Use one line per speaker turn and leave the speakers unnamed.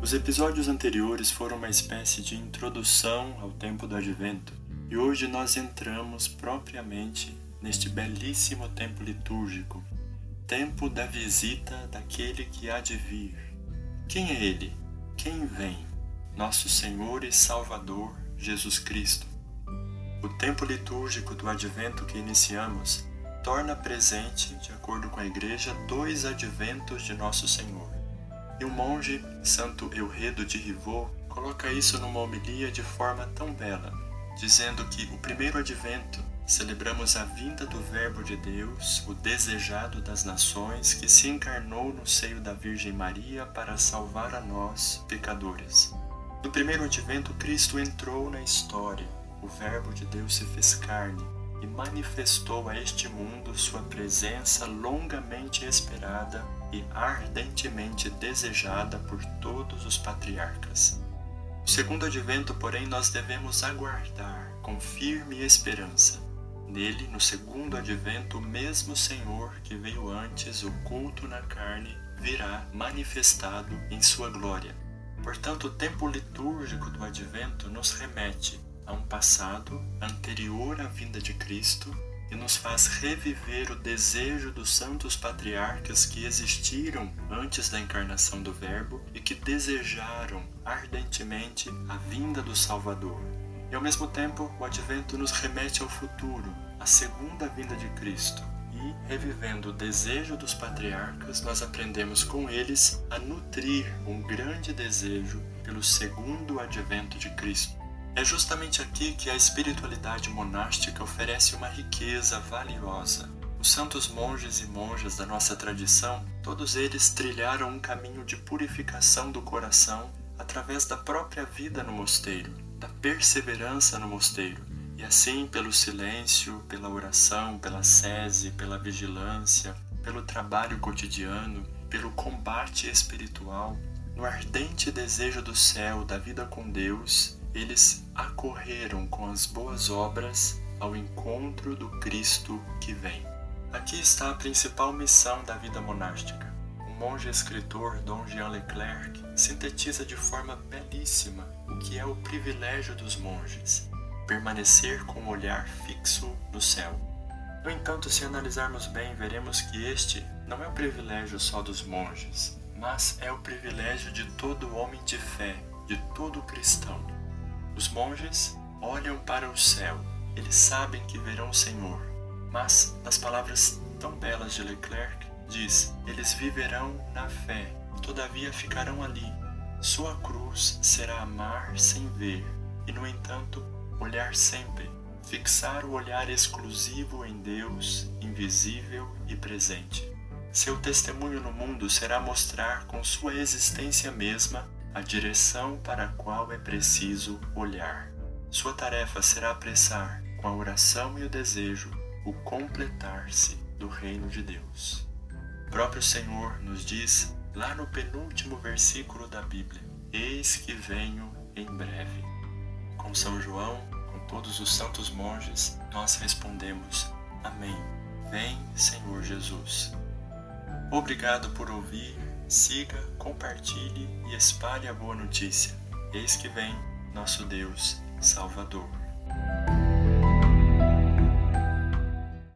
Os episódios anteriores foram uma espécie de introdução ao tempo do advento, e hoje nós entramos propriamente neste belíssimo tempo litúrgico, tempo da visita daquele que há de vir. Quem é ele? Quem vem? Nosso Senhor e Salvador Jesus Cristo. O tempo litúrgico do advento que iniciamos torna presente, de acordo com a Igreja, dois adventos de Nosso Senhor. E o monge Santo Euredo de Rivaux coloca isso numa homilia de forma tão bela, dizendo que o primeiro advento celebramos a vinda do Verbo de Deus, o desejado das nações, que se encarnou no seio da Virgem Maria para salvar a nós, pecadores. No primeiro advento, Cristo entrou na história, o Verbo de Deus se fez carne e manifestou a este mundo sua presença longamente esperada e ardentemente desejada por todos os patriarcas. No segundo advento, porém, nós devemos aguardar com firme esperança Nele, no segundo advento, o mesmo Senhor que veio antes, oculto na carne, virá manifestado em sua glória. Portanto, o tempo litúrgico do advento nos remete a um passado anterior à vinda de Cristo e nos faz reviver o desejo dos santos patriarcas que existiram antes da encarnação do Verbo e que desejaram ardentemente a vinda do Salvador. E ao mesmo tempo, o advento nos remete ao futuro, à segunda vinda de Cristo. E, revivendo o desejo dos patriarcas, nós aprendemos com eles a nutrir um grande desejo pelo segundo advento de Cristo. É justamente aqui que a espiritualidade monástica oferece uma riqueza valiosa. Os santos monges e monjas da nossa tradição, todos eles trilharam um caminho de purificação do coração através da própria vida no mosteiro, da perseverança no mosteiro, e assim pelo silêncio, pela oração, pela sese, pela vigilância, pelo trabalho cotidiano, pelo combate espiritual, no ardente desejo do céu, da vida com Deus, eles acorreram com as boas obras ao encontro do Cristo que vem. Aqui está a principal missão da vida monástica monge escritor Dom Jean Leclerc sintetiza de forma belíssima o que é o privilégio dos monges: permanecer com o olhar fixo no céu. No entanto, se analisarmos bem, veremos que este não é o privilégio só dos monges, mas é o privilégio de todo homem de fé, de todo cristão. Os monges olham para o céu, eles sabem que verão o Senhor, mas, nas palavras tão belas de Leclerc, diz: Eles viverão na fé, todavia ficarão ali. Sua cruz será amar sem ver, e no entanto, olhar sempre, fixar o olhar exclusivo em Deus, invisível e presente. Seu testemunho no mundo será mostrar com sua existência mesma a direção para a qual é preciso olhar. Sua tarefa será apressar, com a oração e o desejo, o completar-se do reino de Deus. O próprio Senhor nos diz lá no penúltimo versículo da Bíblia: Eis que venho em breve. Com São João, com todos os santos monges, nós respondemos: Amém. Vem, Senhor Jesus. Obrigado por ouvir, siga, compartilhe e espalhe a boa notícia. Eis que vem nosso Deus Salvador.